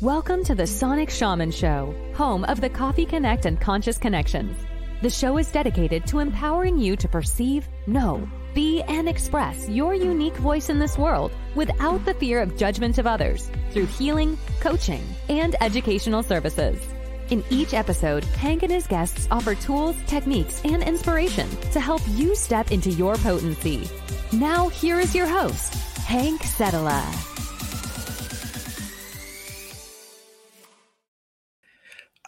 Welcome to the Sonic Shaman Show, home of the Coffee Connect and Conscious Connections. The show is dedicated to empowering you to perceive, know, be, and express your unique voice in this world without the fear of judgment of others through healing, coaching, and educational services. In each episode, Hank and his guests offer tools, techniques, and inspiration to help you step into your potency. Now, here is your host, Hank Setala.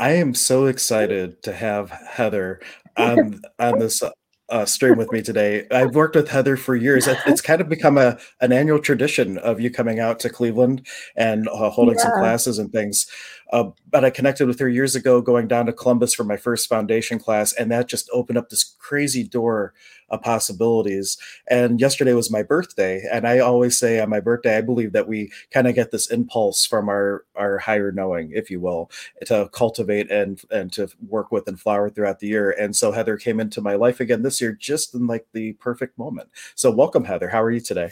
I am so excited to have Heather on on this uh, stream with me today. I've worked with Heather for years. It's kind of become a an annual tradition of you coming out to Cleveland and uh, holding yeah. some classes and things. Uh, but I connected with her years ago, going down to Columbus for my first foundation class, and that just opened up this crazy door of possibilities. And yesterday was my birthday, and I always say on my birthday, I believe that we kind of get this impulse from our our higher knowing, if you will, to cultivate and and to work with and flower throughout the year. And so Heather came into my life again this year, just in like the perfect moment. So welcome, Heather. How are you today?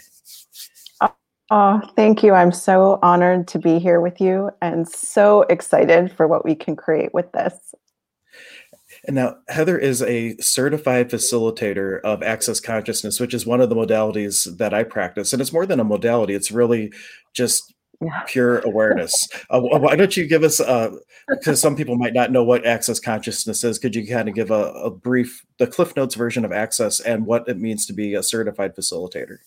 Oh, thank you. I'm so honored to be here with you and so excited for what we can create with this. And now, Heather is a certified facilitator of access consciousness, which is one of the modalities that I practice. And it's more than a modality, it's really just yeah. pure awareness. Uh, why don't you give us, because uh, some people might not know what access consciousness is, could you kind of give a, a brief, the Cliff Notes version of access and what it means to be a certified facilitator?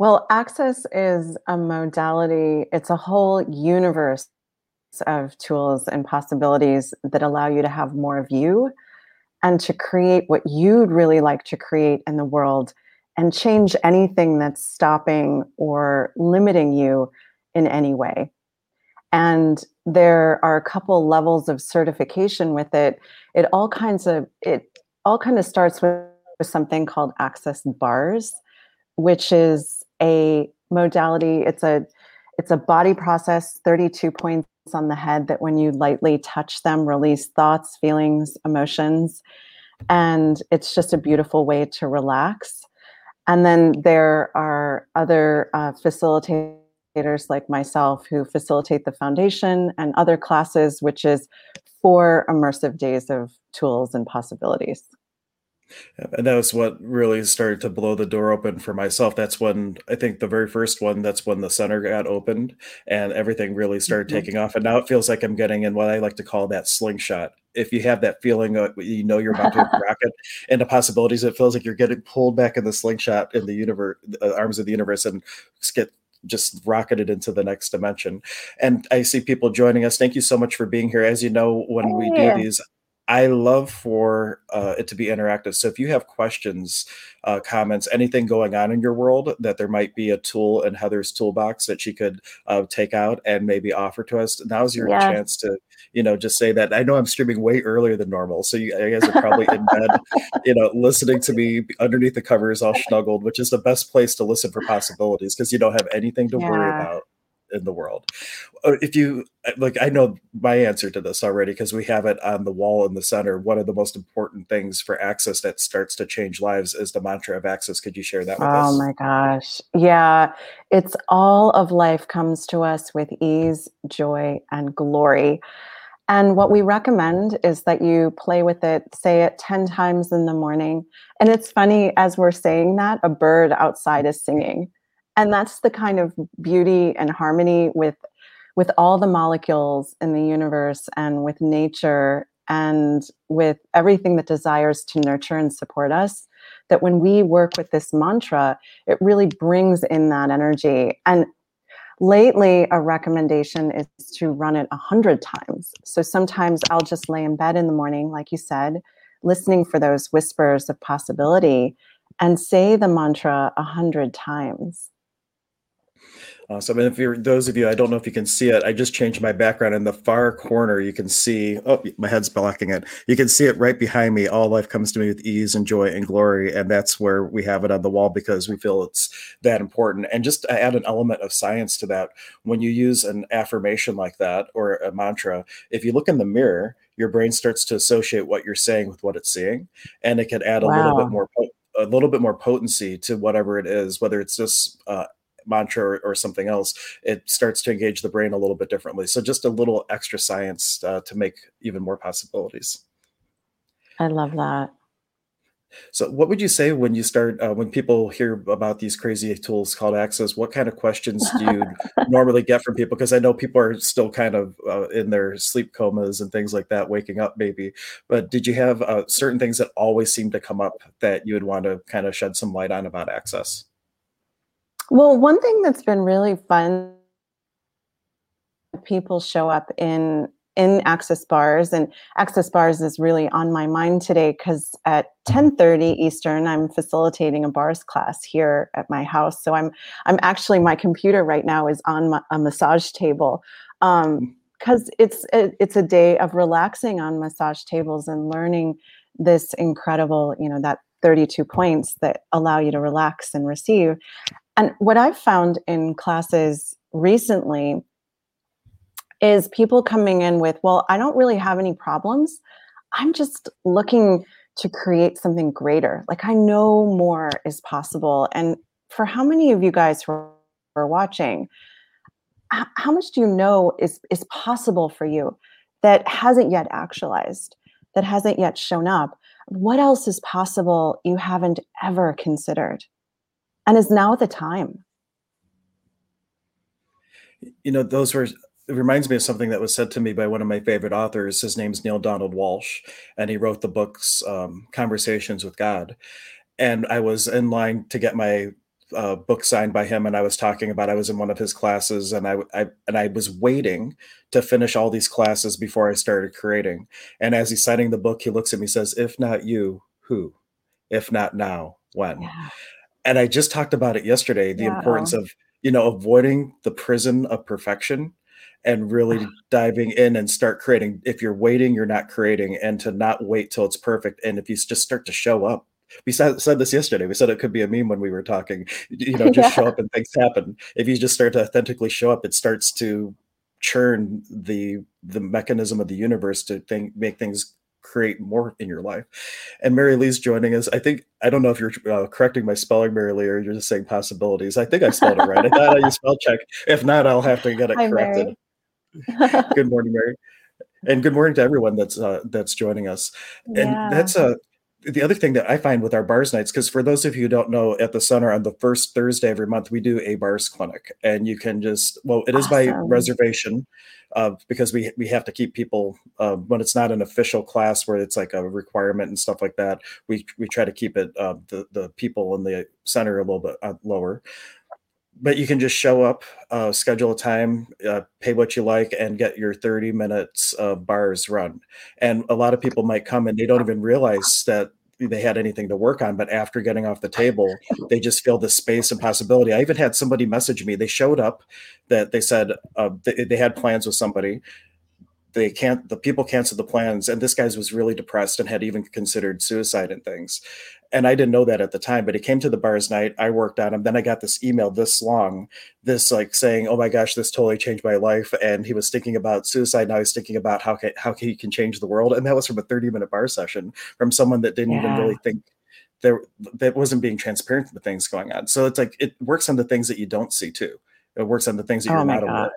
Well, access is a modality, it's a whole universe of tools and possibilities that allow you to have more of you and to create what you'd really like to create in the world and change anything that's stopping or limiting you in any way. And there are a couple levels of certification with it. It all kinds of it all kind of starts with, with something called access bars, which is a modality. It's a it's a body process, 32 points on the head that when you lightly touch them, release thoughts, feelings, emotions. And it's just a beautiful way to relax. And then there are other uh, facilitators like myself who facilitate the foundation and other classes, which is four immersive days of tools and possibilities and that was what really started to blow the door open for myself. That's when i think the very first one that's when the center got opened and everything really started mm-hmm. taking off. And now it feels like i'm getting in what i like to call that slingshot. If you have that feeling of you know you're about to rocket into possibilities it feels like you're getting pulled back in the slingshot in the universe the arms of the universe and get just rocketed into the next dimension. And i see people joining us. Thank you so much for being here. As you know when we do these I love for uh, it to be interactive. So if you have questions, uh, comments, anything going on in your world, that there might be a tool in Heather's toolbox that she could uh, take out and maybe offer to us. Now's your yes. chance to, you know, just say that. I know I'm streaming way earlier than normal, so you, guys are probably in bed, you know, listening to me underneath the covers, all snuggled, which is the best place to listen for possibilities because you don't have anything to yeah. worry about in the world. Uh, if you uh, like, I know my answer to this already because we have it on the wall in the center. One of the most important things for access that starts to change lives is the mantra of access. Could you share that with oh us? Oh my gosh. Yeah. It's all of life comes to us with ease, joy, and glory. And what we recommend is that you play with it, say it 10 times in the morning. And it's funny, as we're saying that, a bird outside is singing and that's the kind of beauty and harmony with with all the molecules in the universe and with nature and with everything that desires to nurture and support us that when we work with this mantra it really brings in that energy. And lately a recommendation is to run it a hundred times. So sometimes i'll just lay in bed in the morning like you said listening for those whispers of possibility and say the mantra a hundred times Awesome. And if you're those of you, I don't know if you can see it. I just changed my background in the far corner. You can see, oh, my head's blocking it. You can see it right behind me. All life comes to me with ease and joy and glory. And that's where we have it on the wall because we feel it's that important. And just to add an element of science to that, when you use an affirmation like that or a mantra, if you look in the mirror, your brain starts to associate what you're saying with what it's seeing. And it can add a wow. little bit more a little bit more potency to whatever it is, whether it's just uh, mantra or, or, something else, it starts to engage the brain a little bit differently. So just a little extra science uh, to make even more possibilities. I love that. So, what would you say when you start uh, when people hear about these crazy tools called Access? What kind of questions do you normally get from people? Because I know people are still kind of uh, in their sleep comas and things like that, waking up maybe. But did you have uh, certain things that always seem to come up that you would want to kind of shed some light on about Access? Well, one thing that's been really fun people show up in in access bars and access bars is really on my mind today because at 10:30 Eastern I'm facilitating a bars class here at my house. So I'm I'm actually my computer right now is on my, a massage table um because it's it, it's a day of relaxing on massage tables and learning this incredible you know that 32 points that allow you to relax and receive and what I've found in classes recently is people coming in with, well, I don't really have any problems. I'm just looking to create something greater. Like I know more is possible. And for how many of you guys who are watching, how much do you know is is possible for you that hasn't yet actualized, that hasn't yet shown up? What else is possible you haven't ever considered? And is now the time? You know, those were it reminds me of something that was said to me by one of my favorite authors. His name's Neale Donald Walsch, and he wrote the books um, Conversations with God. And I was in line to get my uh, book signed by him, and I was talking about I was in one of his classes, and I, I and I was waiting to finish all these classes before I started creating. And as he's signing the book, he looks at me, and says, "If not you, who? If not now, when?" Yeah. And I just talked about it yesterday. The yeah. importance oh. of you know avoiding the prison of perfection and really ah. diving in and start creating. If you're waiting, you're not creating, and to not wait till it's perfect. And if you just start to show up, we said, said this yesterday. We said it could be a meme when we were talking. You know, just yeah. show up and things happen. If you just start to authentically show up, it starts to churn the the mechanism of the universe to think make things create more in your life. And Mary Lee's joining us. I think I don't know if you're uh, correcting my spelling, Mary Lee, or you're just saying possibilities. I think I spelled it right. I thought I used spell check. If not, I'll have to get it Hi, corrected. Good morning, Mary, and good morning to everyone that's uh, that's joining us. Yeah. And that's a the other thing that I find with our bars nights, because for those of you who don't know, at the center on the first Thursday every month, we do a bars clinic, and you can just well, it is awesome. by reservation, uh, because we we have to keep people uh, when it's not an official class where it's like a requirement and stuff like that. We we try to keep it uh, the the people in the center a little bit uh, lower but you can just show up, uh, schedule a time, uh, pay what you like, and get your 30 minutes of bars run. And a lot of people might come and they don't even realize that they had anything to work on. But after getting off the table, they just feel the space and possibility. I even had somebody message me. They showed up that they said uh, they, they had plans with somebody they can't the people canceled the plans and this guy's was really depressed and had even considered suicide and things and i didn't know that at the time but he came to the bars night i worked on him then i got this email this long this like saying oh my gosh this totally changed my life and he was thinking about suicide now he's thinking about how can, how he can change the world and that was from a 30 minute bar session from someone that didn't yeah. even really think there that wasn't being transparent with things going on so it's like it works on the things that you don't see too it works on the things that you're oh not aware of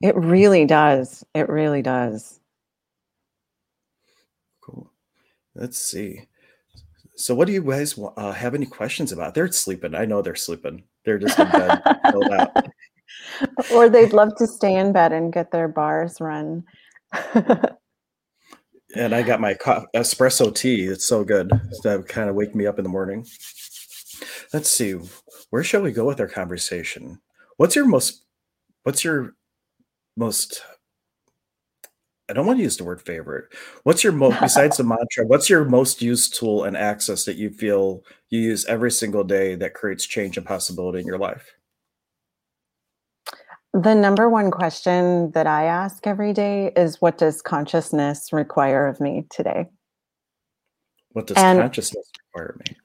it really does. It really does. Cool. Let's see. So, what do you guys uh, have any questions about? They're sleeping. I know they're sleeping. They're just in bed, or they'd love to stay in bed and get their bars run. and I got my co- espresso tea. It's so good. That kind of wake me up in the morning. Let's see. Where shall we go with our conversation? What's your most? What's your most I don't want to use the word favorite. What's your most besides the mantra? What's your most used tool and access that you feel you use every single day that creates change and possibility in your life? The number one question that I ask every day is what does consciousness require of me today? What does and, consciousness require of me?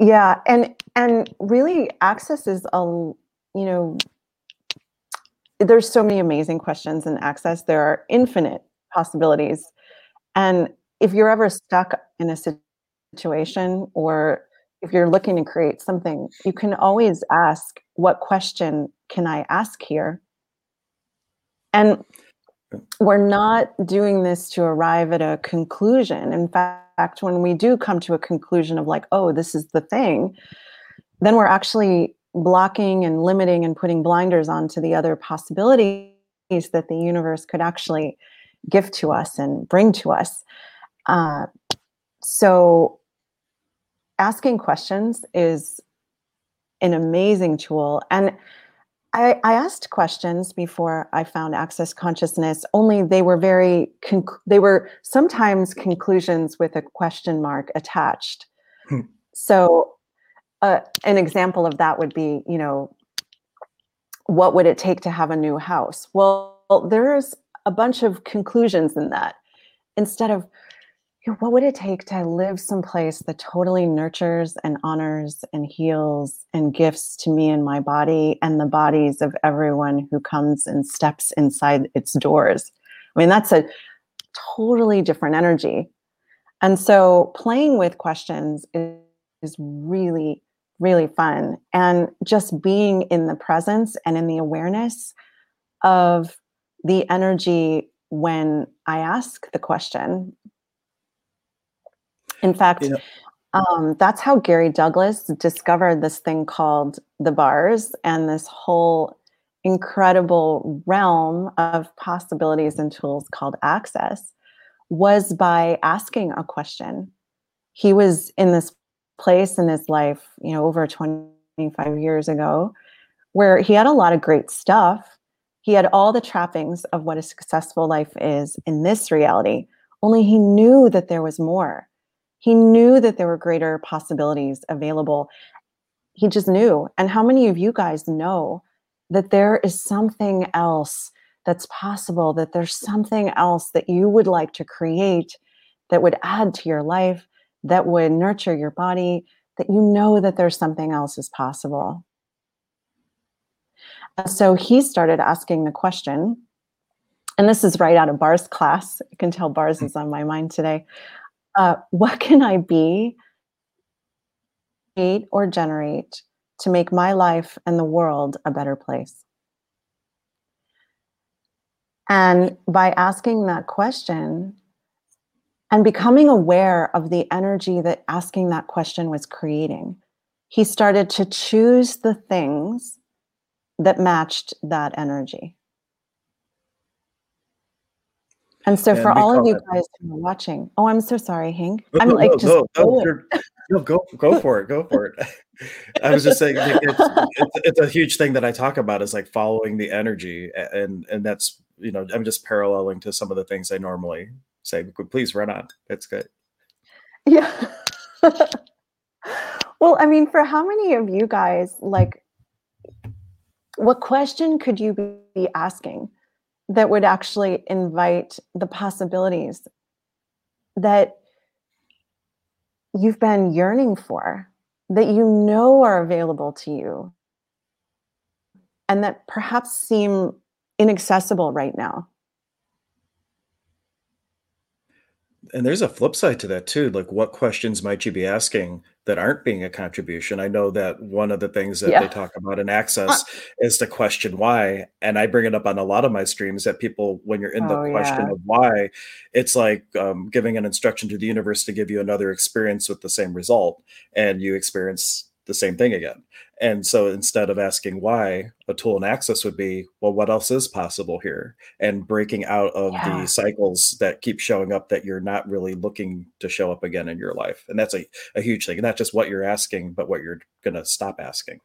Yeah, and and really access is a you know there's so many amazing questions in access there are infinite possibilities and if you're ever stuck in a situation or if you're looking to create something, you can always ask, what question can I ask here? And we're not doing this to arrive at a conclusion. In fact, when we do come to a conclusion of like, oh, this is the thing, then we're actually blocking and limiting and putting blinders onto the other possibilities that the universe could actually give to us and bring to us. Uh, so, asking questions is an amazing tool. And I, I, asked questions before I found Access Consciousness. Only they were very conc- they were sometimes conclusions with a question mark attached. Hmm. So, uh, an example of that would be, you know, what would it take to have a new house? Well, there's a bunch of conclusions in that. Instead of what would it take to live someplace that totally nurtures and honors and heals and gifts to me and my body and the bodies of everyone who comes and steps inside its doors? I mean, that's a totally different energy. And so playing with questions is, is really, really fun. And just being in the presence and in the awareness of the energy when I ask the question in fact, yeah. um, that's how Gary Douglas discovered this thing called the bars and this whole incredible realm of possibilities and tools called access was by asking a question. He was in this place in his life, you know, over 25 years ago, where he had a lot of great stuff. He had all the trappings of what a successful life is in this reality, only he knew that there was more. He knew that there were greater possibilities available. He just knew. And how many of you guys know that there is something else that's possible, that there's something else that you would like to create that would add to your life, that would nurture your body, that you know that there's something else is possible. So he started asking the question, and this is right out of Bar's class. You can tell Bar's is on my mind today uh, what can I be, create, or generate to make my life and the world a better place? And by asking that question and becoming aware of the energy that asking that question was creating, he started to choose the things that matched that energy. And so, and for all of you guys who are watching, oh, I'm so sorry, Hank. I'm no, like, no, just no, no, go, go for it, go for it. I was just saying, it's, it's, it's, a huge thing that I talk about is like following the energy, and and that's you know, I'm just paralleling to some of the things I normally say. Please run on. It's good. Yeah. well, I mean, for how many of you guys like? What question could you be asking? that would actually invite the possibilities that you've been yearning for, that you know are available to you, and that perhaps seem inaccessible right now. And there's a flip side to that too. Like, what questions might you be asking that aren't being a contribution. I know that one of the things that yeah. they talk about in access uh, is the question why. And I bring it up on a lot of my streams that people, when you're in the oh, question yeah. of why, it's like um, giving an instruction to the universe to give you another experience with the same result. And you experience the same thing again. And so instead of asking why, a tool and access would be, well, what else is possible here? And breaking out of yeah. the cycles that keep showing up that you're not really looking to show up again in your life. And that's a, a huge thing. And not just what you're asking, but what you're going to stop asking.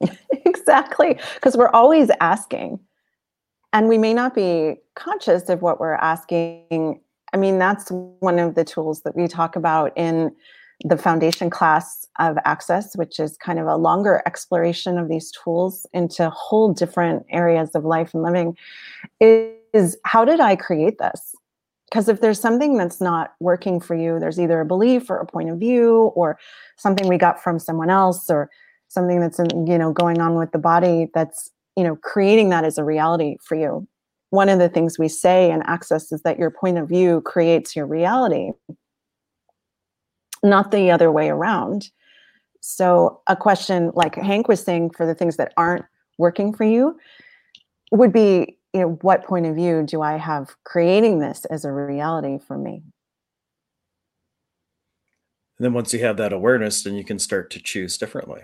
exactly. Because we're always asking. And we may not be conscious of what we're asking. I mean, that's one of the tools that we talk about in the foundation class of access which is kind of a longer exploration of these tools into whole different areas of life and living is how did i create this? Because if there's something that's not working for you there's either a belief or a point of view or something we got from someone else or something that's in, you know going on with the body that's you know creating that as a reality for you. One of the things we say in access is that your point of view creates your reality not the other way around. So, a question like Hank was saying for the things that aren't working for you would be, you know, what point of view do I have creating this as a reality for me? And then once you have that awareness, then you can start to choose differently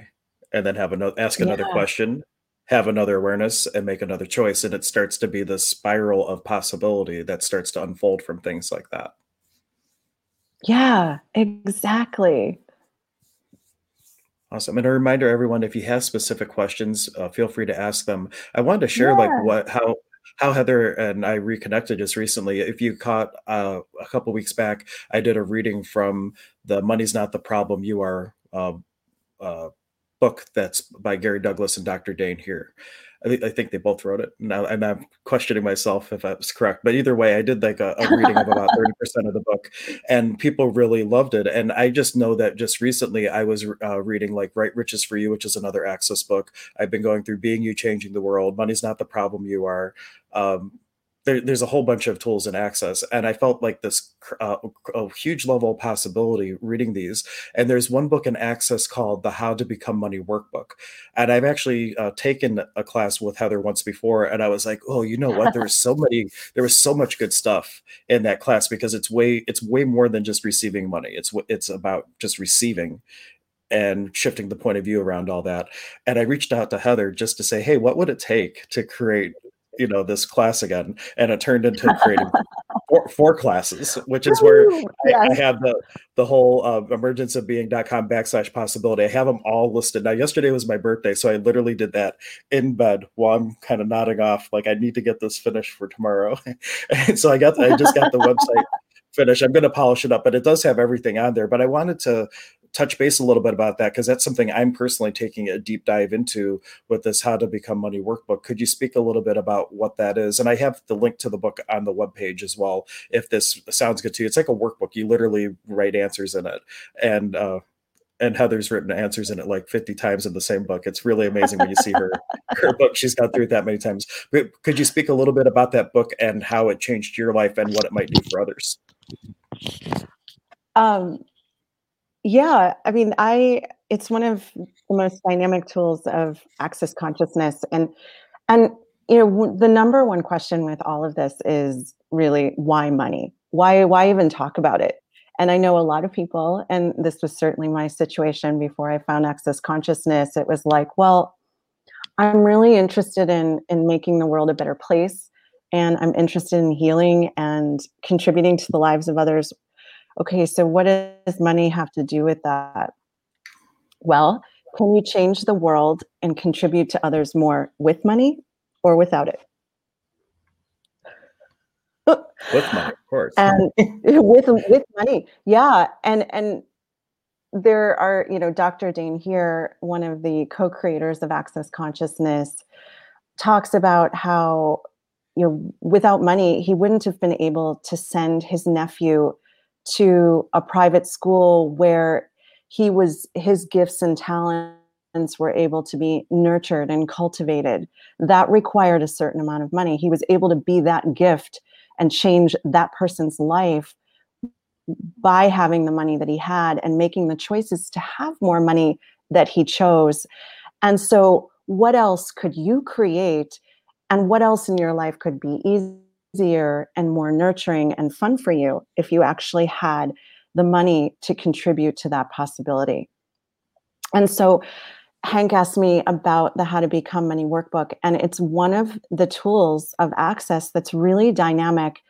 and then have another ask another Yeah. question, have another awareness and make another choice. And it starts to be this spiral of possibility that starts to unfold from things like that. Yeah, exactly. Awesome. And a reminder, everyone, if you have specific questions, uh, feel free to ask them. I wanted to share like what how how Heather and I reconnected just recently. If you caught uh, a couple weeks back, I did a reading from the "Money's Not the Problem, You Are" uh, uh, book that's by Gary Douglas and Dr. Dain Heer. I, thi- I think they both wrote it. Now, and I'm questioning myself if I was correct, but either way, I did like a, a reading of about 30% of the book, and people really loved it. And I just know that just recently I was uh, reading like Right Riches for You, which is another Access book. I've been going through Being You, Changing the World, Money's Not the Problem, You Are. Um, there, there's a whole bunch of tools in Access, and I felt like this uh, a huge level of possibility reading these. And there's one book in Access called the How to Become Money Workbook, and I've actually uh, taken a class with Heather once before, and I was like, oh, you know what? There was so many, there was so much good stuff in that class because it's way, it's way more than just receiving money. It's it's about just receiving and shifting the point of view around all that. And I reached out to Heather just to say, hey, what would it take to create, you know, this class again? And it turned into creating four, four classes, which is where Woo! I, I have the the whole uh, emergenceofbeing.com backslash possibility. I have them all listed. Now, yesterday was my birthday, so I literally did that in bed while I'm kind of nodding off, like I need to get this finished for tomorrow. and so I got I just got the website finished. I'm going to polish it up, but it does have everything on there. But I wanted to touch base a little bit about that because that's something I'm personally taking a deep dive into with this How to Become Money workbook. Could you speak a little bit about what that is? And I have the link to the book on the webpage as well. If this sounds good to you, it's like a workbook. You literally write answers in it, and uh, and Heather's written answers in it like 50 times in the same book. It's really amazing when you see her her book. She's gone through it that many times. But could you speak a little bit about that book and how it changed your life and what it might do for others? Um, yeah, I mean, I it's one of the most dynamic tools of access consciousness, and and you know w- the number one question with all of this is really why money? Why why even talk about it? And I know a lot of people, and this was certainly my situation before I found access consciousness. It was like, well, I'm really interested in in making the world a better place, and I'm interested in healing and contributing to the lives of others Okay, so what does money have to do with that? Well, can you change the world and contribute to others more with money or without it? With money, of course. and with with money, yeah, and and there are you know Dr. Dain Heer, one of the co-creators of Access Consciousness, talks about how you know without money he wouldn't have been able to send his nephew to a private school where he was his gifts and talents were able to be nurtured and cultivated. That required a certain amount of money. He was able to be that gift and change that person's life by having the money that he had and making the choices to have more money that he chose. And so what else could you create and what else in your life could be easier and more nurturing and fun for you if you actually had the money to contribute to that possibility. And so hank asked me about the how to become money workbook and it's one of the tools of access that's really dynamic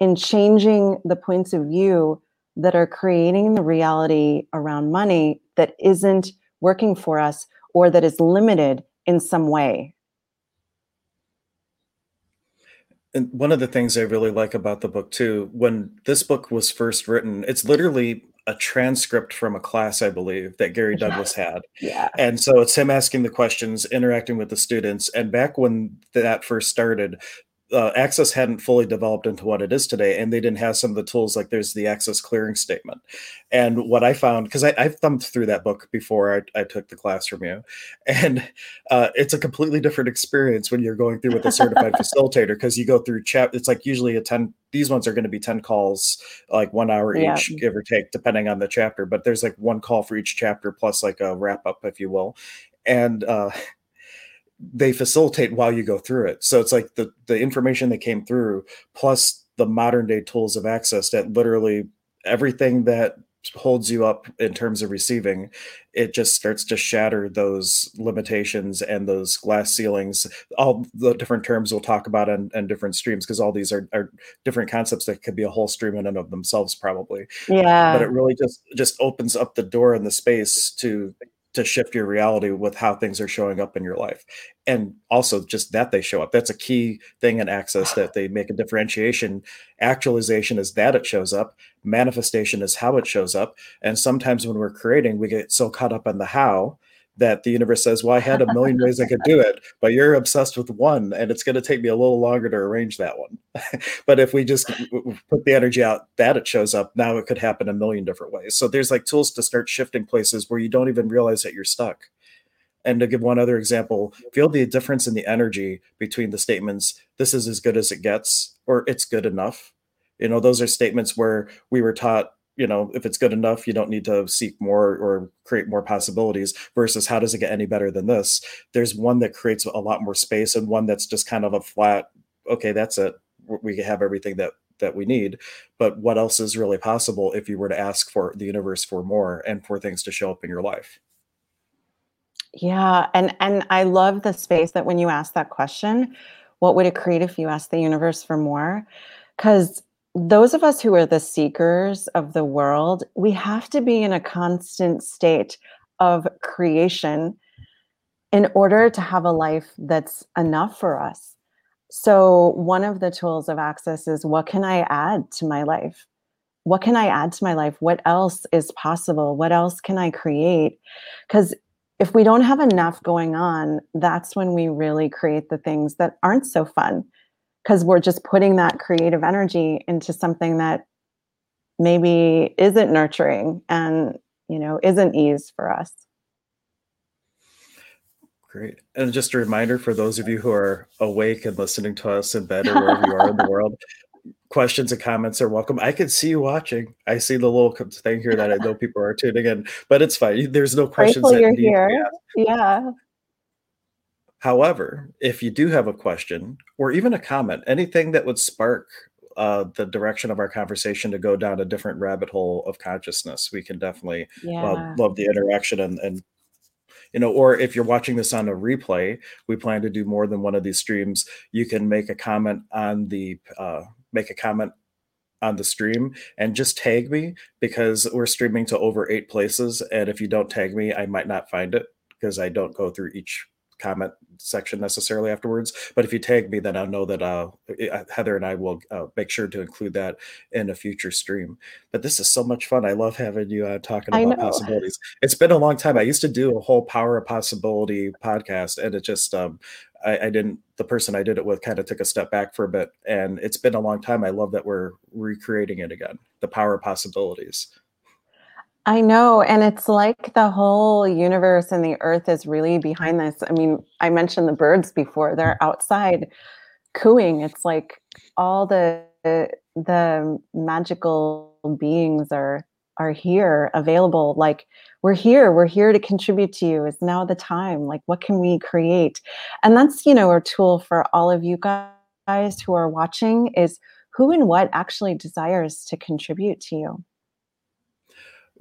in changing the points of view that are creating the reality around money that isn't working for us or that is limited in some way And one of the things I really like about the book too, when this book was first written, it's literally a transcript from a class, I believe, that Gary Douglas had. yeah And so it's him asking the questions, interacting with the students. And back when that first started, uh, access hadn't fully developed into what it is today and they didn't have some of the tools like there's the access clearing statement and what i found because I, I thumbed through that book before I, I took the class from you and uh, it's a completely different experience when you're going through with a certified facilitator because you go through chat it's like usually a 10 these ones are going to be 10 calls like one hour yeah. each give or take depending on the chapter but there's like one call for each chapter plus like a wrap up if you will and uh they facilitate while you go through it. So it's like the the information that came through plus the modern day tools of access that literally everything that holds you up in terms of receiving it just starts to shatter those limitations and those glass ceilings. All the different terms we'll talk about and different streams because all these are, are different concepts that could be a whole stream in and of themselves probably. Yeah. But it really just just opens up the door and the space to to shift your reality with how things are showing up in your life. And also just that they show up. That's a key thing in access that they make a differentiation. Actualization is that it shows up. Manifestation is how it shows up. And sometimes when we're creating we get so caught up in the how that the universe says, Well, I had a million ways I could do it, but you're obsessed with one, and it's going to take me a little longer to arrange that one. but if we just put the energy out that it shows up, now it could happen a million different ways. So there's like tools to start shifting places where you don't even realize that you're stuck. And to give one other example, feel the difference in the energy between the statements, this is as good as it gets, or it's good enough. You know, those are statements where we were taught you know if it's good enough you don't need to seek more or create more possibilities versus how does it get any better than this? There's one that creates a lot more space and one that's just kind of a flat okay that's it. We have everything that that we need. But what else is really possible if you were to ask for the universe for more and for things to show up in your life? Yeah and and i love the space that when you ask that question what would it create if you asked the universe for more? Because those of us who are the seekers of the world, we have to be in a constant state of creation in order to have a life that's enough for us. So, one of the tools of access is what can I add to my life? What can I add to my life? What else is possible? What else can I create? Because if we don't have enough going on, that's when we really create the things that aren't so fun because we're just putting that creative energy into something that maybe isn't nurturing and you know isn't ease for us. Great. And just a reminder for those of you who are awake and listening to us in bed or wherever you are in the world questions and comments are welcome. I can see you watching. I see the little thing here that i know people are tuning in but it's fine. There's no questions Grateful you're here. yeah However, if you do have a question or even a comment, anything that would spark uh, the direction of our conversation to go down a different rabbit hole of consciousness, we can definitely yeah. love the interaction and, and you know or if you're watching this on a replay we plan to do more than one of these streams you can make a comment on the uh, make a comment on the stream and just tag me because we're streaming to over eight places and if you don't tag me i might not find it because i don't go through each comment section necessarily afterwards. But if you tag me, then I'll know that uh, Heather and I will uh, make sure to include that in a future stream. But this is so much fun. I love having you uh, talking about possibilities. It's been a long time. I used to do a whole Power of Possibility podcast, and it just um, I, I, didn't. The person I did it with kind of took a step back for a bit, and it's been a long time. I love that we're recreating it again. The Power of Possibilities. I know. And it's like the whole universe and the earth is really behind this. I mean, I mentioned the birds before, they're outside cooing. It's like all the the magical beings are are here available like we're here we're here to contribute to you is now the time like what can we create and that's you know a tool for all of you guys who are watching is who and what actually desires to contribute to you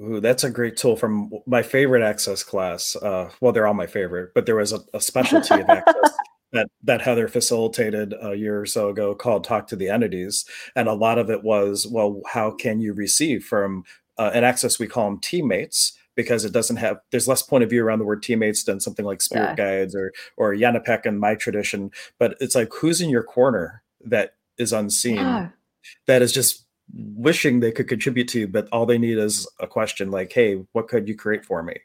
Ooh, that's a great tool from my favorite access class. Uh, well, they're all my favorite, but there was a, a specialty of access that that Heather facilitated a year or so ago called "Talk to the Entities," and a lot of it was, well, how can you receive from uh, an access we call them teammates because it doesn't have there's less point of view around the word teammates than something like spirit yeah. guides or or Yanapek in my tradition. But it's like who's in your corner that is unseen. Yeah. That is just wishing they could contribute to but all they need is a question like, "Hey, what could you create for me?"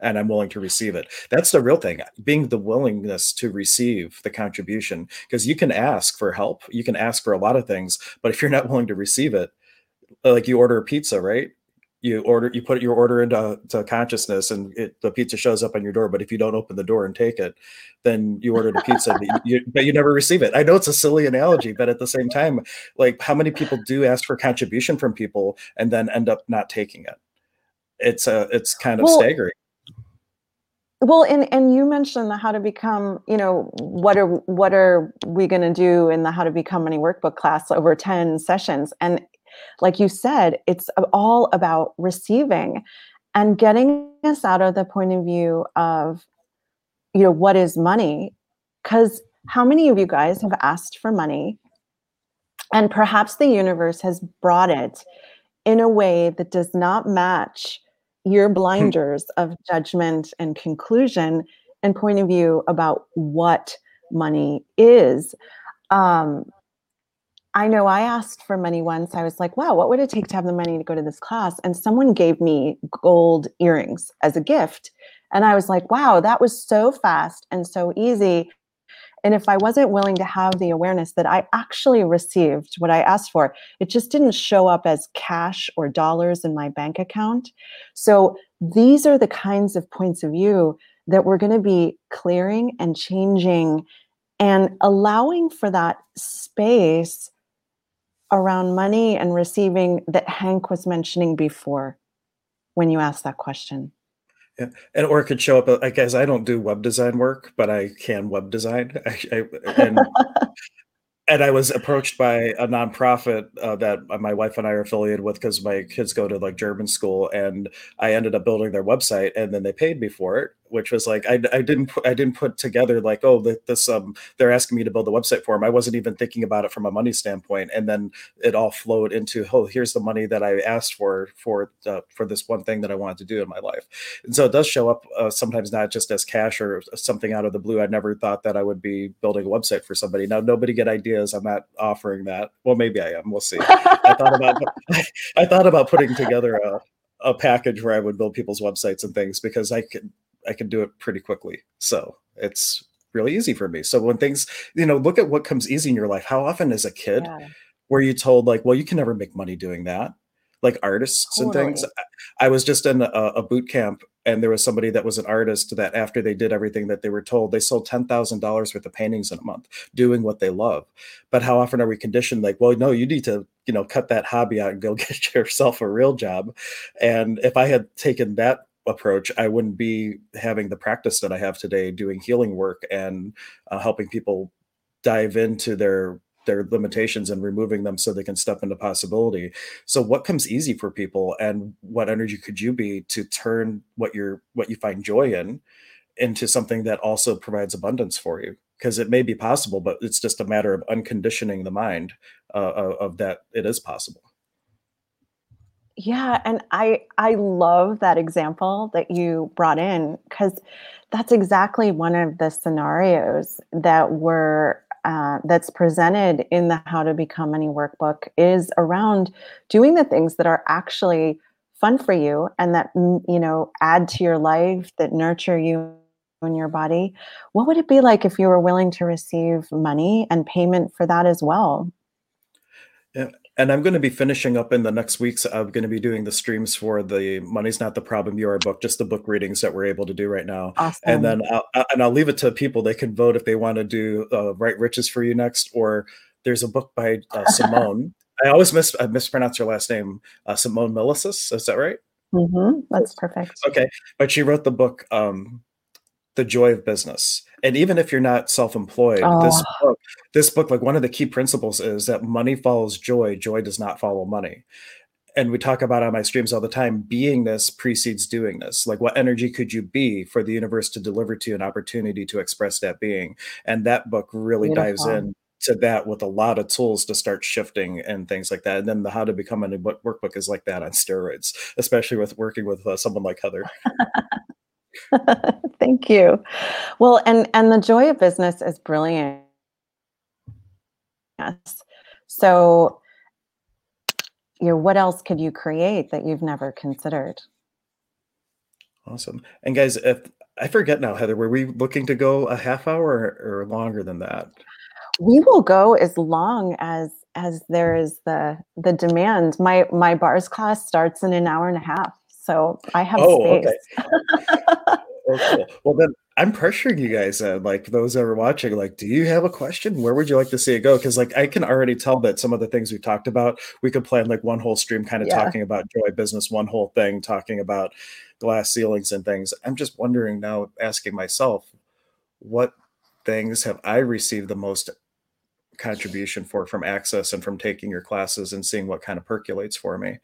and I'm willing to receive it. That's the real thing, being the willingness to receive the contribution. Because you can ask for help, you can ask for a lot of things, but if you're not willing to receive it, like you order a pizza, right? You order, you put your order into to consciousness, and it, the pizza shows up on your door. But if you don't open the door and take it, then you ordered a pizza, but, you, but you never receive it. I know it's a silly analogy, but at the same time, like how many people do ask for contribution from people and then end up not taking it? It's a, it's kind of well, staggering well and and you mentioned the how to become you know what are what are we going to do in the how to become money workbook class over 10 sessions and like you said it's all about receiving and getting us out of the point of view of you know what is money because how many of you guys have asked for money and perhaps the universe has brought it in a way that does not match your hmm. blinders of judgment and conclusion and point of view about what money is. Um, I know I asked for money once. I was like, wow, what would it take to have the money to go to this class? And someone gave me gold earrings as a gift. And I was like, wow, that was so fast and so easy. And if I wasn't willing to have the awareness that I actually received what I asked for, it just didn't show up as cash or dollars in my bank account. So these are the kinds of points of view that we're going to be clearing and changing and allowing for that space around money and receiving that Hank was mentioning before when you asked that question. Yeah. And or it could show up. I guess I don't do web design work, but I can web design. I, I, and and I was approached by a nonprofit uh, that my wife and I are affiliated with because my kids go to like German school, and I ended up building their website, and then they paid me for it, which was like I, I didn't put, I didn't put together like oh this um they're asking me to build a website for them. I wasn't even thinking about it from a money standpoint, and then it all flowed into oh here's the money that I asked for for uh, for this one thing that I wanted to do in my life, and so it does show up uh, sometimes not just as cash or something out of the blue. I never thought that I would be building a website for somebody. Now nobody get I'm not offering that. Well, maybe I am. We'll see. I thought about I thought about putting together a a package where I would build people's websites and things because I could I can do it pretty quickly. So it's really easy for me. So when things, you know, look at what comes easy in your life. How often as a kid yeah. were you told like, well, you can never make money doing that? Like artists totally. and things. I was just in a, a boot camp and there was somebody that was an artist that after they did everything that they were told, they sold ten thousand dollars worth of paintings in a month, doing what they love. But how often are we conditioned like, well, no, you need to, you know, cut that hobby out and go get yourself a real job. And if I had taken that approach, I wouldn't be having the practice that I have today, doing healing work and uh, helping people dive into their their limitations and removing them so they can step into possibility. So what comes easy for people and what energy could you be to turn what you're what you find joy in into something that also provides abundance for you? Because it may be possible, but it's just a matter of unconditioning the mind uh, of that it is possible yeah and i i love that example that you brought in because that's exactly one of the scenarios that were uh, that's presented in the how to become money workbook is around doing the things that are actually fun for you and that mm, you know add to your life that nurture you in your body. What would it be like if you were willing to receive money and payment for that as well and I'm going to be finishing up in the next weeks. I'm going to be doing the streams for the "Money's Not the Problem" You Are book, just the book readings that we're able to do right now. Awesome. And then I'll, and I'll leave it to people. They can vote if they want to do uh, "Right Riches for You" next, or there's a book by uh, Simone. I always miss I mispronounce her last name, uh, Simone Milasas. Is that right? Mm-hmm. That's perfect. Okay, but she wrote the book um, "The Joy of Business." And even if you're not self-employed oh. this book this book like one of the key principles is that money follows joy joy does not follow money. And we talk about on my streams all the time beingness precedes doing this. Like what energy could you be for the universe to deliver to you an opportunity to express that being? And that book really Beautiful. dives in to that with a lot of tools to start shifting and things like that. And then the how to become a new workbook is like that on steroids especially with working with uh, someone like heather Thank you. Well, and and the joy of business is brilliant. Yes. So, you know, what else could you create that you've never considered? Awesome. And guys, if I forget now, Heather, were we looking to go a half hour or, or longer than that? We will go as long as as there is the the demand. My my bars class starts in an hour and a half, so I have oh, space. Okay. oh, cool. Well, then I'm pressuring you guys, uh, like those that are watching. Like, do you have a question? Where would you like to see it go? Because like I can already tell that some of the things we talked about, we could plan like one whole stream, kind of yeah. talking about joy business, one whole thing talking about glass ceilings and things. I'm just wondering now, asking myself, what things have I received the most contribution for from access and from taking your classes and seeing what kind of percolates for me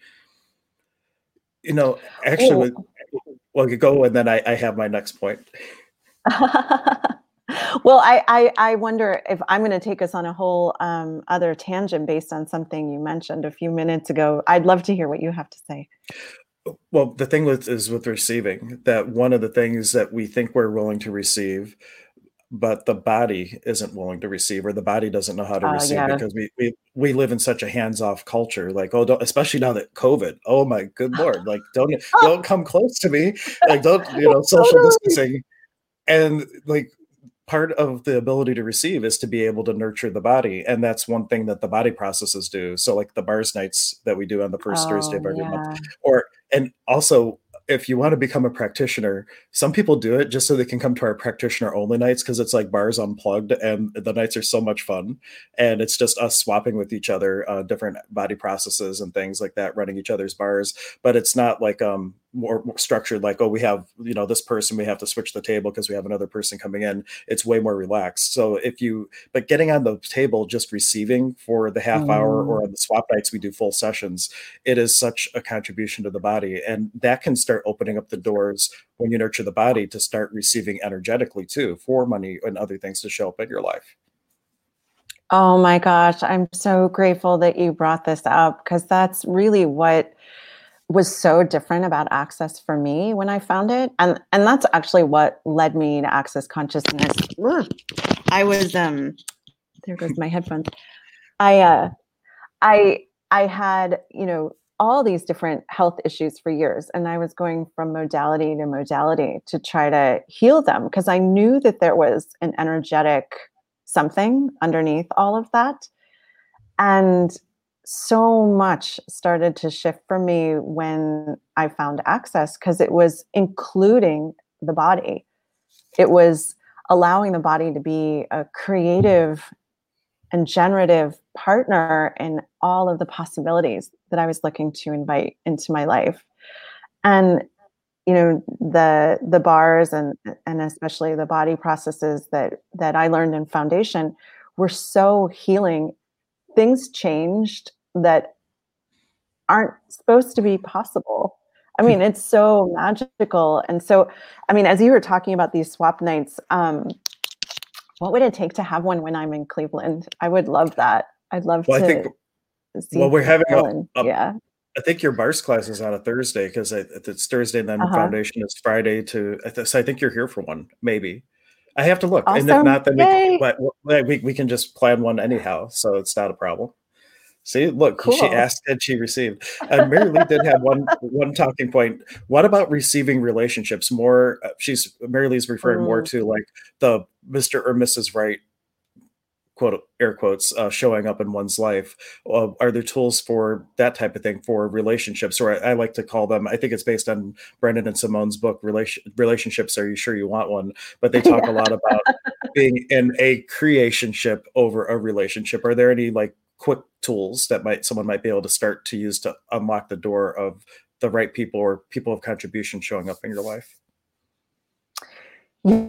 you know actually oh. well you go and then I, I have my next point. Well I, I, I wonder if i'm going to take us on a whole um, other tangent based on something you mentioned a few minutes ago. I'd love to hear what you have to say. Well the thing with is with receiving that one of the things that we think we're willing to receive but the body isn't willing to receive or the body doesn't know how to uh, receive yeah. because we, we we live in such a hands-off culture like oh don't especially now that covid oh my good lord like don't don't come close to me like don't you know social distancing and like part of the ability to receive is to be able to nurture the body and that's one thing that the body processes do so like the bars nights that we do on the first oh, thursday of every yeah. month or and also if you want to become a practitioner, some people do it just so they can come to our practitioner only nights because it's like bars unplugged and the nights are so much fun. And it's just us swapping with each other, uh, different body processes and things like that, running each other's bars. But it's not like um, more, more, structured like oh we have you know this person we have to switch the table because we have another person coming in it's way more relaxed so if you but getting on the table just receiving for the half mm. hour or mm. on the swap nights we do full sessions it is such a contribution to the body and that can start opening up the doors when you nurture the body to start receiving energetically too for money and other things to show up in your life oh my gosh i'm so grateful that you brought this up because that's really what was so different about access for me when I found it. And and that's actually what led me to access consciousness. I was um there goes my headphones. I uh I I had, you know, all these different health issues for years and I was going from modality to modality to try to heal them because I knew that there was an energetic something underneath all of that. And so much started to shift for me when I found access because it was including the body. It was allowing the body to be a creative and generative partner in all of the possibilities that I was looking to invite into my life. And you know the the bars and and especially the body processes that that I learned in foundation were so healing things changed that aren't supposed to be possible. I mean, it's so magical. And so, I mean, as you were talking about these swap nights, um, what would it take to have one when I'm in Cleveland? I would love that. I'd love well, to. I think, well, we're having a, a, yeah. I think your bars class is on a Thursday because it's Thursday and then uh-huh. foundation is Friday to. So I think you're here for one, maybe. I have to look, awesome. and if not, then we, we, we can just plan one anyhow. So it's not a problem. See, look, cool. she asked and she received. And Mary Lee did have one one talking point. What about receiving relationships? More, uh, she's Mary Lee's referring mm. more to like the Mr. or Mrs. Right, quote air quotes, uh, showing up in one's life. Uh, are there tools for that type of thing for relationships? Or I, I, like to call them. I think it's based on Brendon and Simone's book, Relation, Relationships. Are you sure you want one? But they talk yeah. a lot about being in a creationship over a relationship. Are there any like quick tools that might someone might be able to start to use to unlock the door of the right people or people of contribution showing up in your life? Yeah.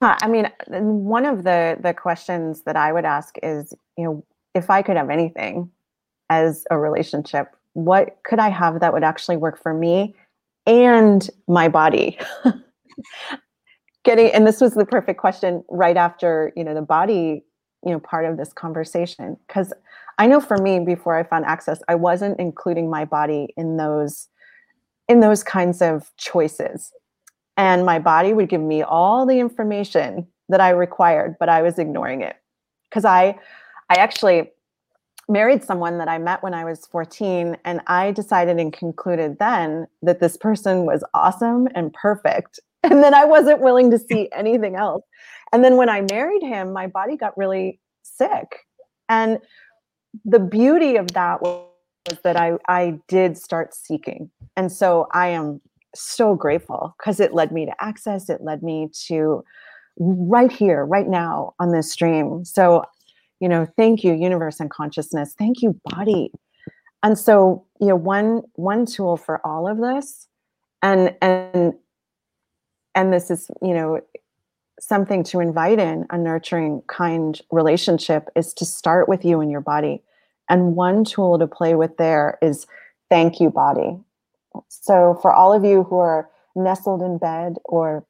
I mean, one of the the questions that I would ask is, you know, if I could have anything as a relationship, what could I have that would actually work for me and my body? Getting and this was the perfect question right after, you know, the body you know part of this conversation because i know for me before i found access i wasn't including my body in those in those kinds of choices and my body would give me all the information that i required but i was ignoring it because i i actually married someone that I met when I was 14, and I decided and concluded then that this person was awesome and perfect. And then I wasn't willing to see anything else. And then when I married him, my body got really sick. And the beauty of that was that I, I did start seeking. And so I am so grateful because it led me to access, it led me to right here, right now on this stream. So you know thank you universe and consciousness. Thank you body. And so you know one one tool for all of this and and and this is you know something to invite in a nurturing kind relationship is to start with you and your body. And one tool to play with there is thank you body so for all of you who are nestled in bed or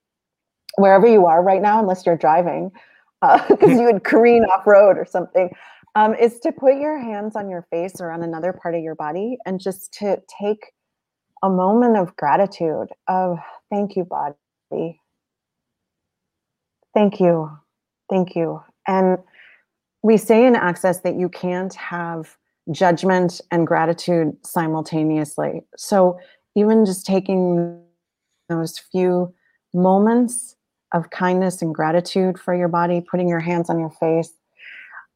wherever you are right now unless you're driving because uh, you would careen off road or something, um, is to put your hands on your face or on another part of your body and just to take a moment of gratitude of thank you, body. Thank you. Thank you. And we say in Access that you can't have judgment and gratitude simultaneously. So even just taking those few moments of kindness and gratitude for your body, putting your hands on your face,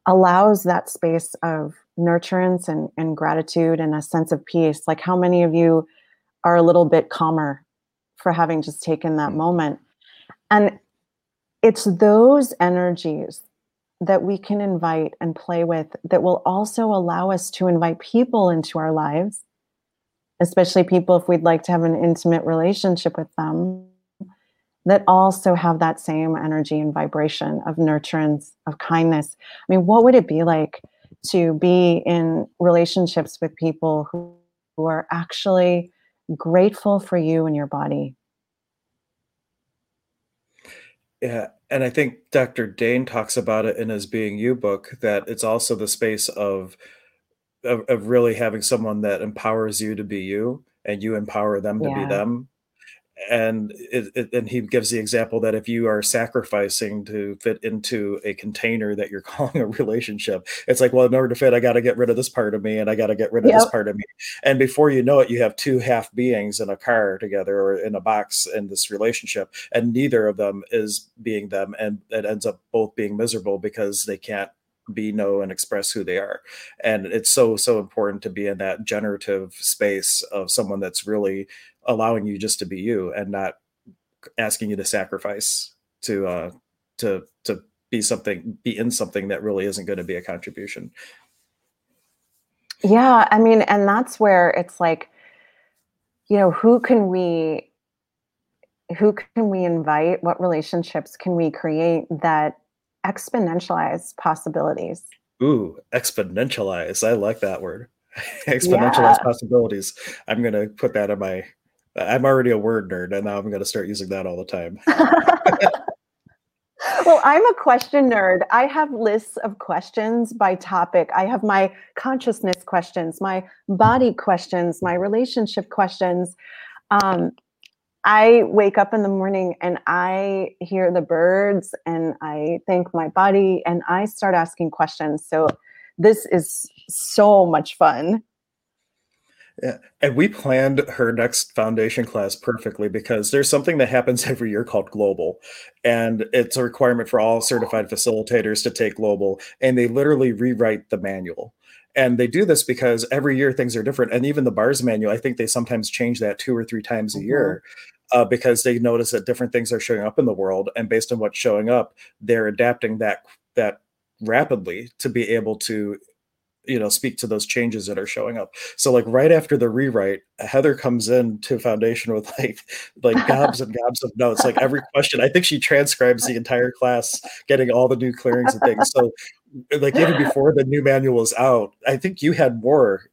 allows that space of nurturance and, and gratitude and a sense of peace. Like, how many of you are a little bit calmer for having just taken that moment? And it's those energies that we can invite and play with that will also allow us to invite people into our lives, especially people if we'd like to have an intimate relationship with them that also have that same energy and vibration of nurturance, of kindness. I mean, what would it be like to be in relationships with people who, who are actually grateful for you and your body? Yeah, and I think Dr. Dain talks about it in his Being You book that it's also the space of, of, of really having someone that empowers you to be you and you empower them to yeah. be them and it, it, and he gives the example that if you are sacrificing to fit into a container that you're calling a relationship it's like well in order to fit i got to get rid of this part of me and i got to get rid of yep. this part of me and before you know it you have two half beings in a car together or in a box in this relationship and neither of them is being them and it ends up both being miserable because they can't be know and express who they are. And it's so so important to be in that generative space of someone that's really allowing you just to be you and not asking you to sacrifice to uh to to be something be in something that really isn't going to be a contribution. Yeah i mean and that's where it's like you know who can we who can we invite? What relationships can we create that exponentialize possibilities ooh exponentialize i like that word exponentialize yeah. possibilities i'm going to put that in my I'm already a word nerd, and now I'm going to start using that all the time. well, I'm a question nerd. I have lists of questions by topic. I have my consciousness questions, my body questions, my relationship questions. Um, I wake up in the morning and I hear the birds and I thank my body and I start asking questions. So this is so much fun. Yeah. And we planned her next foundation class perfectly because there's something that happens every year called Global. And it's a requirement for all certified facilitators to take Global. And they literally rewrite the manual. And they do this because every year things are different. And even the BARS manual, I think they sometimes change that two or three times a mm-hmm. year. Uh, because they notice that different things are showing up in the world, and based on what's showing up, they're adapting that that rapidly to be able to you know speak to those changes that are showing up. So like right after the rewrite heather comes in to foundation with like like gobs and gobs of notes like every question. I think she transcribes the entire class getting all the new clearings and things. So like even before the new manual was out i think you had more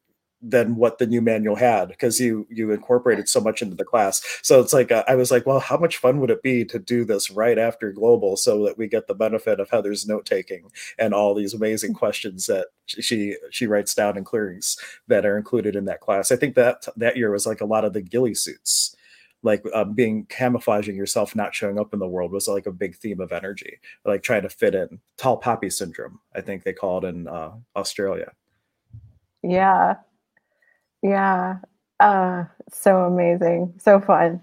than what the new manual had because you you incorporated so much into the class. So it's like uh, i was like well how much fun would it be to do this right after global so that we get the benefit of heather's note taking and all these amazing questions that she she writes down in clearings that are included in that class. I think that that year was like a lot of the ghillie suits like um, being camouflaging yourself not showing up in the world was like a big theme of energy like trying to fit in. Tall poppy syndrome i think they call it in uh, australia. Yeah. Yeah. Uh, so amazing. So fun.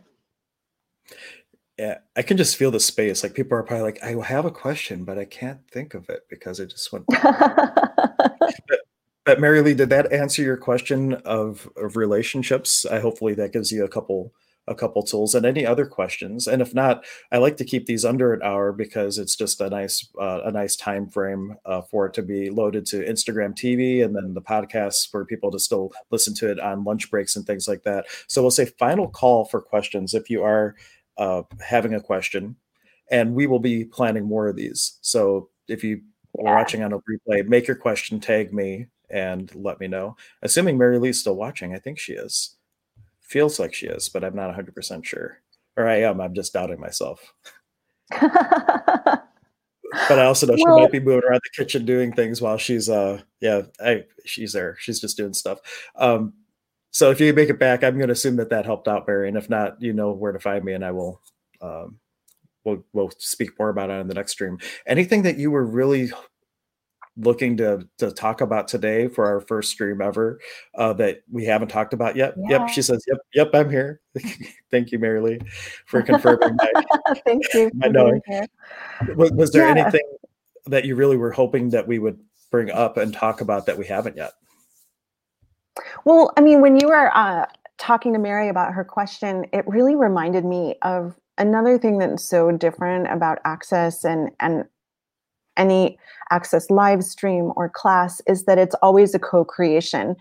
Yeah, I can just feel the space. Like people are probably like, I have a question, but I can't think of it because it just went. but, but Mary Lee, did that answer your question of of relationships? I hopefully that gives you a couple a couple tools and any other questions and if not i like to keep these under an hour because it's just a nice uh, a nice time frame uh, for it to be loaded to instagram tv and then the podcasts for people to still listen to it on lunch breaks and things like that so we'll say final call for questions if you are uh, having a question, and we will be planning more of these. So if you yeah. are watching on a replay, make your question, tag me, and let me know. Assuming Mary Lee's still watching, I think she is. Feels like she is, but I'm not 100% sure. Or I am, I'm just doubting myself. but I also know she might be moving around the kitchen doing things while she's uh yeah, I she's there. She's just doing stuff. Um so if you make it back, I'm going to assume that that helped out Barry, and if not, you know where to find me, and I will. Um, we'll we'll speak more about it in the next stream. Anything that you were really looking to to talk about today for our first stream ever uh, that we haven't talked about yet? Yeah. Yep, she says. Yep, yep, I'm here. Thank you, Mary Lee, for confirming. my, Thank you. My knowing. Was, was, there yeah. anything that you really were hoping that we would bring up and talk about that we haven't yet? Well, I mean, when you were uh, talking to Mary about her question, it really reminded me of another thing that's so different about access and and any access live stream or class is that it's always a co-creation.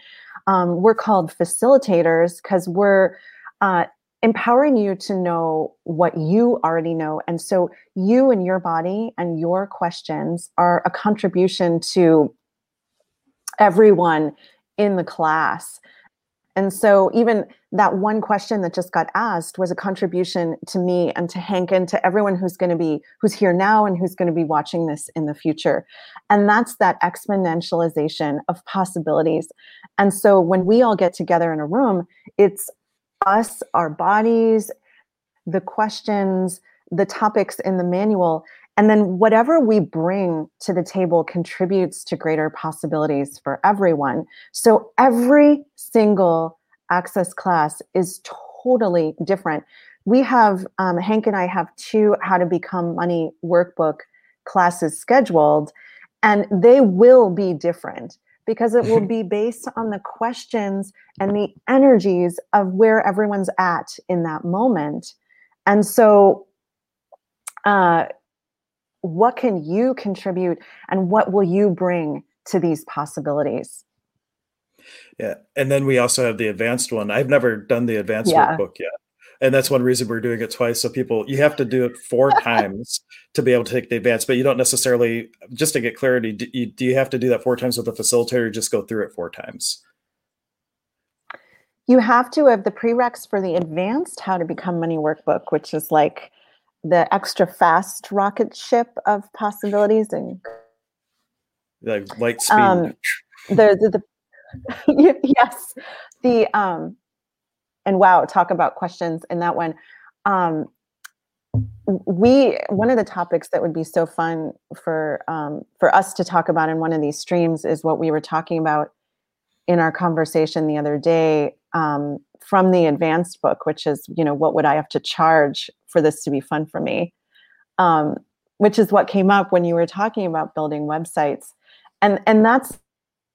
Um, we're called facilitators because we're uh, empowering you to know what you already know. And so you and your body and your questions are a contribution to everyone in the class. And so even that one question that just got asked was a contribution to me and to Hank and to everyone who's going to be who's here now and who's going to be watching this in the future. And that's that exponentialization of possibilities. And so when we all get together in a room, it's us, our bodies, the questions, the topics in the manual and then whatever we bring to the table contributes to greater possibilities for everyone. So every single access class is totally different. We have, um, Hank and I have two How to Become Money workbook classes scheduled, and they will be different because it will be based on the questions and the energies of where everyone's at in that moment. And so, uh, what can you contribute and what will you bring to these possibilities? Yeah and then we also have the advanced one. I've never done the advanced yeah. workbook yet and that's one reason we're doing it twice so people you have to do it four times to be able to take the advanced but you don't necessarily just to get clarity do you, do you have to do that four times with a facilitator or just go through it four times? You have to have the prereqs for the advanced how to become money workbook which is like the extra fast rocket ship of possibilities and like light speed. Um, the, the, the yes, the um, and wow, talk about questions in that one. Um, we one of the topics that would be so fun for um, for us to talk about in one of these streams is what we were talking about in our conversation the other day um, from the advanced book, which is you know what would I have to charge for this to be fun for me. Um, which is what came up when you were talking about building websites. And and that's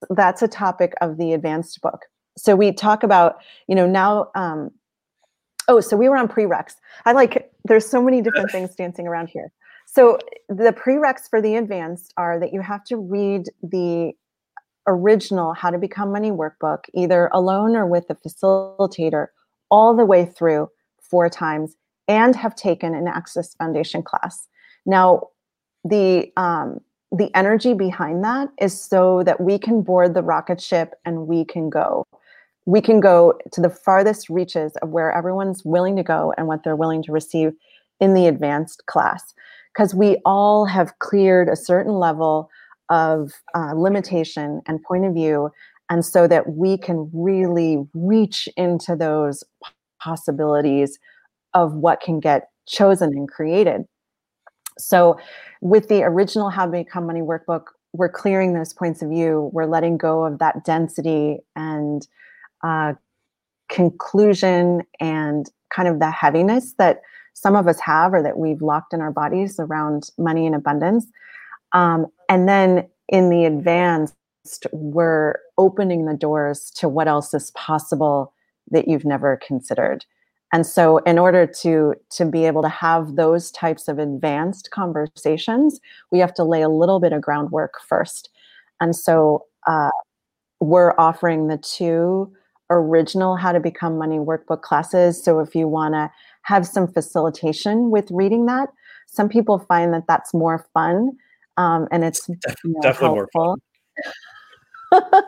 that's a topic of the advanced book. So we talk about you know now um, oh so we were on prereqs. I like there's so many different things dancing around here. So the prereqs for the advanced are that you have to read the original how to become money workbook either alone or with a facilitator all the way through four times and have taken an Access Foundation class. Now, the um, the energy behind that is so that we can board the rocket ship and we can go. We can go to the farthest reaches of where everyone's willing to go and what they're willing to receive in the advanced class. Because we all have cleared a certain level of uh, limitation and point of view, and so that we can really reach into those possibilities of what can get chosen and created. So, with the original How to Become Money workbook, we're clearing those points of view. We're letting go of that density and uh, conclusion and kind of the heaviness that some of us have or that we've locked in our bodies around money and abundance. Um, and then in the advanced we're opening the doors to what else is possible that you've never considered and so in order to to be able to have those types of advanced conversations we have to lay a little bit of groundwork first and so uh, we're offering the two original how to become money workbook classes so if you want to have some facilitation with reading that some people find that that's more fun um, and it's you know, definitely helpful. more fun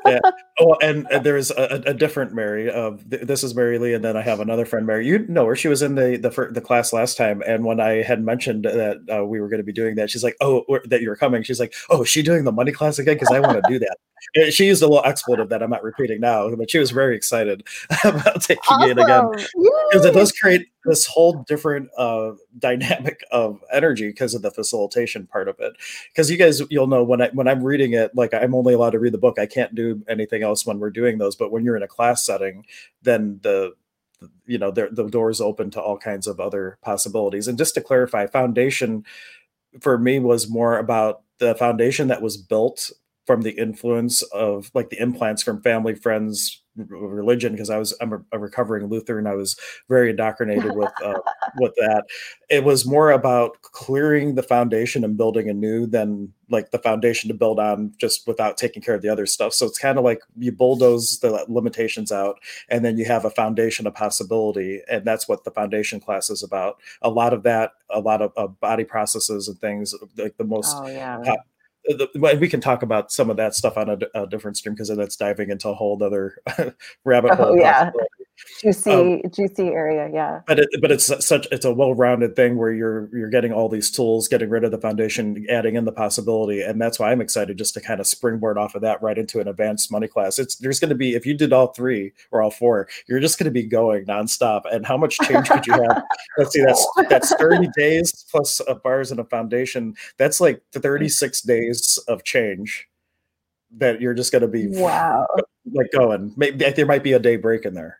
yeah. Oh, and, and there's a, a, different Mary. Of th- this is Mary Lee, and then I have another friend, Mary. You know her. She was in the the the class last time, and when I had mentioned that uh, we were going to be doing that, she's like, "Oh, that you were coming." She's like, "Oh, is she doing the money class again?" Because I want to do that. She used a little expletive that I'm not repeating now, but she was very excited about taking awesome. it again because it does create this whole different uh, dynamic of energy because of the facilitation part of it. Because you guys, you'll know when I when I'm reading it, like I'm only allowed to read the book. I can't do anything else when we're doing those. But when you're in a class setting, then the you know the, the doors open to all kinds of other possibilities. And just to clarify, foundation for me was more about the foundation that was built from the influence of like the implants from family friends religion because i was i'm a, a, recovering lutheran i was very indoctrinated with uh, with that. It was more about clearing the foundation and building anew than like the foundation to build on just without taking care of the other stuff. So it's kind of like you bulldoze the limitations out and then you have a foundation of possibility and that's what the foundation class is about. A lot of that a lot of, of body processes and things like the most oh, yeah the, we can talk about some of that stuff on a, a different stream because that's diving into a whole other rabbit oh, hole. Oh, yeah, juicy, um, juicy area. Yeah, but it, but it's such it's a well-rounded thing where you're you're getting all these tools, getting rid of the foundation, adding in the possibility, and that's why I'm excited just to kind of springboard off of that right into an advanced money class. It's there's going to be if you did all three or all four, you're just going to be going nonstop. And how much change could you have? Let's see, that's that's 30 days plus a bars and a foundation. That's like 36 days of change that you're just going to be wow like going. Maybe there might be a day break in there.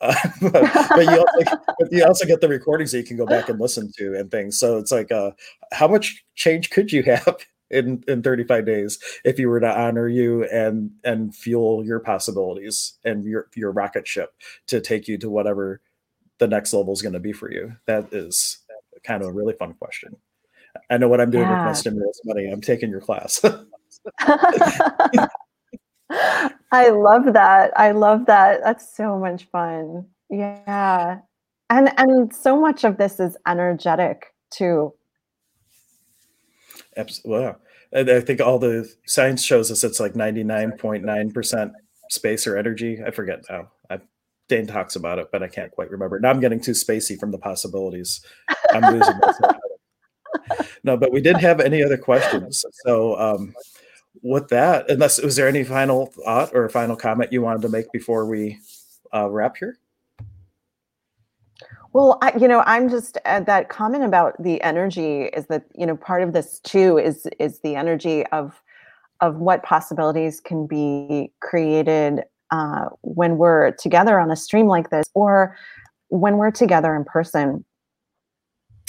Uh, but, but, you also, but, you also, get the recordings that you can go back and listen to and things. So it's like, uh, how much change could you have in in 35 days if you were to honor you and and fuel your possibilities and your your rocket ship to take you to whatever the next level is going to be for you? That is kind of a really fun question. I know what I'm doing yeah. with my stimulus money. I'm taking your class. I love that. I love that. That's so much fun. Yeah. And and so much of this is energetic too. Absolutely. Well, I think all the science shows us it's like 99.9% space or energy. I forget now. I, Dain talks about it, but I can't quite remember. Now I'm getting too spacey from the possibilities. I'm losing myself. no, but we didn't have any other questions. So um, with that, unless was there any final thought or final comment you wanted to make before we uh, wrap here? Well, I, you know, I'm just uh, that comment about the energy is that you know part of this too is is the energy of of what possibilities can be created uh, when we're together on a stream like this, or when we're together in person.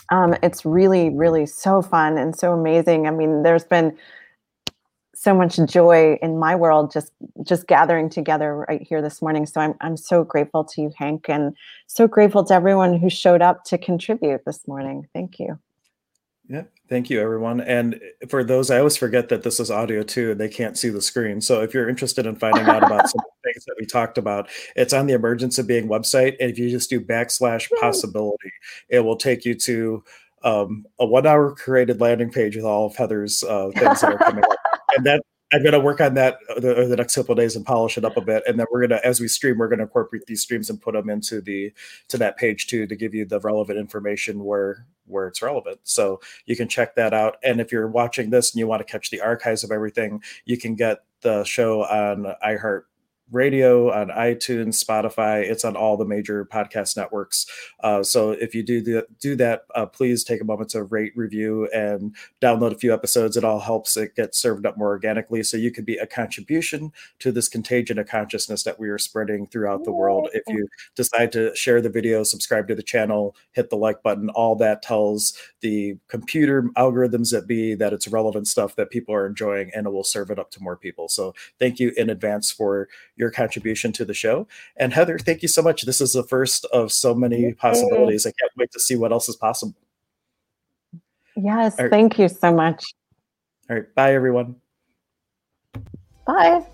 Um, it's really, really so fun and so amazing. I mean, there's been so much joy in my world just just gathering together right here this morning. So i'm i'm so grateful to you hank and so grateful to everyone who showed up to contribute this morning. Thank you. Yeah thank you everyone. And for those i always forget that this is audio too and they can't see the screen. So if you're interested in finding out about some things that we talked about it's on the emergence of being website. And if you just do backslash possibility it will take you to um, a one hour created landing page with all of heather's uh, things that are coming up and that I'm going to work on that the, the, next couple days and polish it up a bit, and then we're going to, as we stream, we're going to incorporate these streams and put them into the to that page too to give you the relevant information where where it's relevant. So you can check that out. And if you're watching this and you want to catch the archives of everything, you can get the show on iHeart radio, on iTunes, Spotify. It's on all the major podcast networks. Uh, so if you do the, do that, uh, please take a moment to rate, review, and download a few episodes. It all helps it get served up more organically, so you could be a contribution to this contagion of consciousness that we are spreading throughout the world. If you decide to share the video, subscribe to the channel, hit the like button, all that tells the computer algorithms that be that it's relevant stuff that people are enjoying, and it will serve it up to more people. So thank you in advance for your contribution to the show. And Heather, thank you so much. This is the first of so many possibilities. I can't wait to see what else is possible. Yes, right. thank you so much. All right, bye everyone. Bye.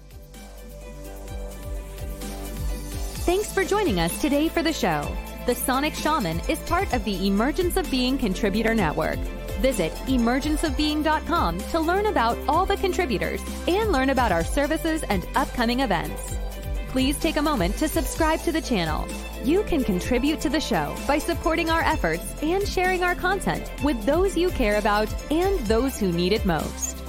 Thanks for joining us today for the show. The Sonic Shaman is part of the Emergence of Being Contributor Network. Visit emergenceofbeing.com to learn about all the contributors and learn about our services and upcoming events. Please take a moment to subscribe to the channel. You can contribute to the show by supporting our efforts and sharing our content with those you care about and those who need it most.